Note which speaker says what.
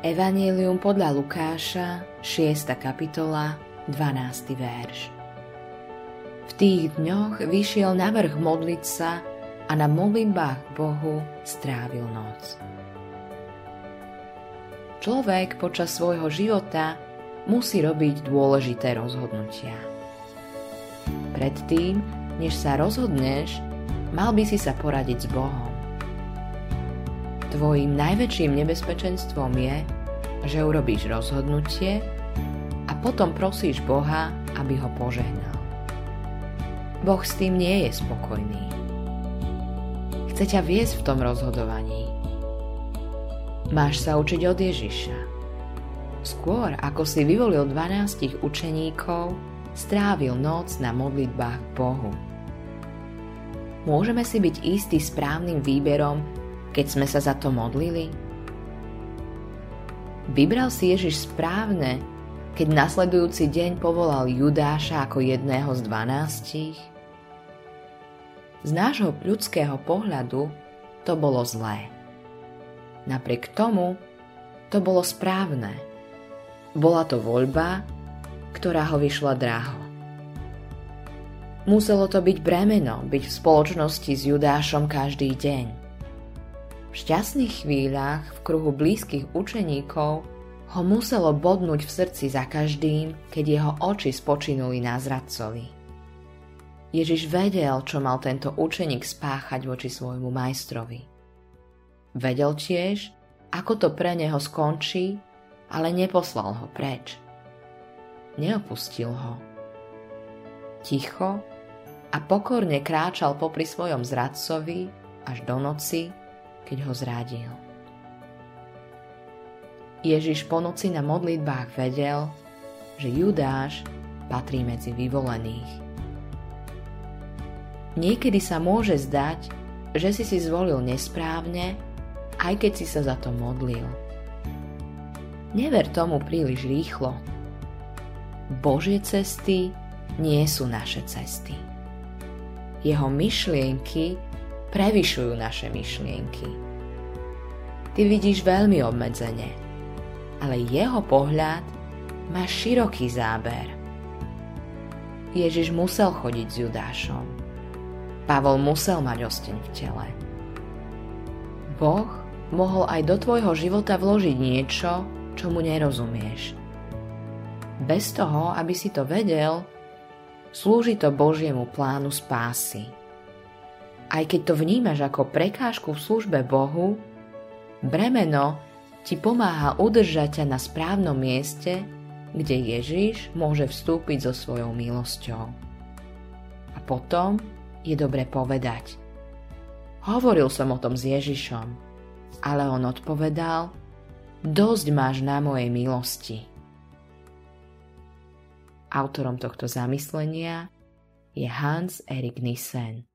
Speaker 1: Evangelium podľa Lukáša, 6. kapitola, 12. verš. V tých dňoch vyšiel na vrch modliť sa a na modlitbách Bohu strávil noc. Človek počas svojho života musí robiť dôležité rozhodnutia. Predtým, než sa rozhodneš, mal by si sa poradiť s Bohom. Tvojím najväčším nebezpečenstvom je, že urobíš rozhodnutie a potom prosíš Boha, aby ho požehnal. Boh s tým nie je spokojný. Chce ťa viesť v tom rozhodovaní. Máš sa učiť od Ježiša. Skôr ako si vyvolil 12 učeníkov, strávil noc na modlitbách k Bohu. Môžeme si byť istí správnym výberom keď sme sa za to modlili? Vybral si Ježiš správne, keď nasledujúci deň povolal Judáša ako jedného z dvanástich? Z nášho ľudského pohľadu to bolo zlé. Napriek tomu to bolo správne. Bola to voľba, ktorá ho vyšla draho. Muselo to byť bremeno byť v spoločnosti s Judášom každý deň. V šťastných chvíľach v kruhu blízkych učeníkov ho muselo bodnúť v srdci za každým, keď jeho oči spočinuli na zradcovi. Ježiš vedel, čo mal tento učeník spáchať voči svojmu majstrovi. Vedel tiež, ako to pre neho skončí, ale neposlal ho preč. Neopustil ho. Ticho a pokorne kráčal popri svojom zradcovi až do noci, keď ho zrádil. Ježiš po noci na modlitbách vedel, že Judáš patrí medzi vyvolených. Niekedy sa môže zdať, že si si zvolil nesprávne, aj keď si sa za to modlil. Never tomu príliš rýchlo. Božie cesty nie sú naše cesty. Jeho myšlienky prevyšujú naše myšlienky. Ty vidíš veľmi obmedzene, ale jeho pohľad má široký záber. Ježiš musel chodiť s Judášom. Pavol musel mať osteň v tele. Boh mohol aj do tvojho života vložiť niečo, čo mu nerozumieš. Bez toho, aby si to vedel, slúži to Božiemu plánu spásy. Aj keď to vnímaš ako prekážku v službe Bohu, bremeno ti pomáha udržať ťa na správnom mieste, kde Ježiš môže vstúpiť so svojou milosťou. A potom je dobre povedať. Hovoril som o tom s Ježišom, ale on odpovedal, dosť máš na mojej milosti. Autorom tohto zamyslenia je Hans Erik Nissen.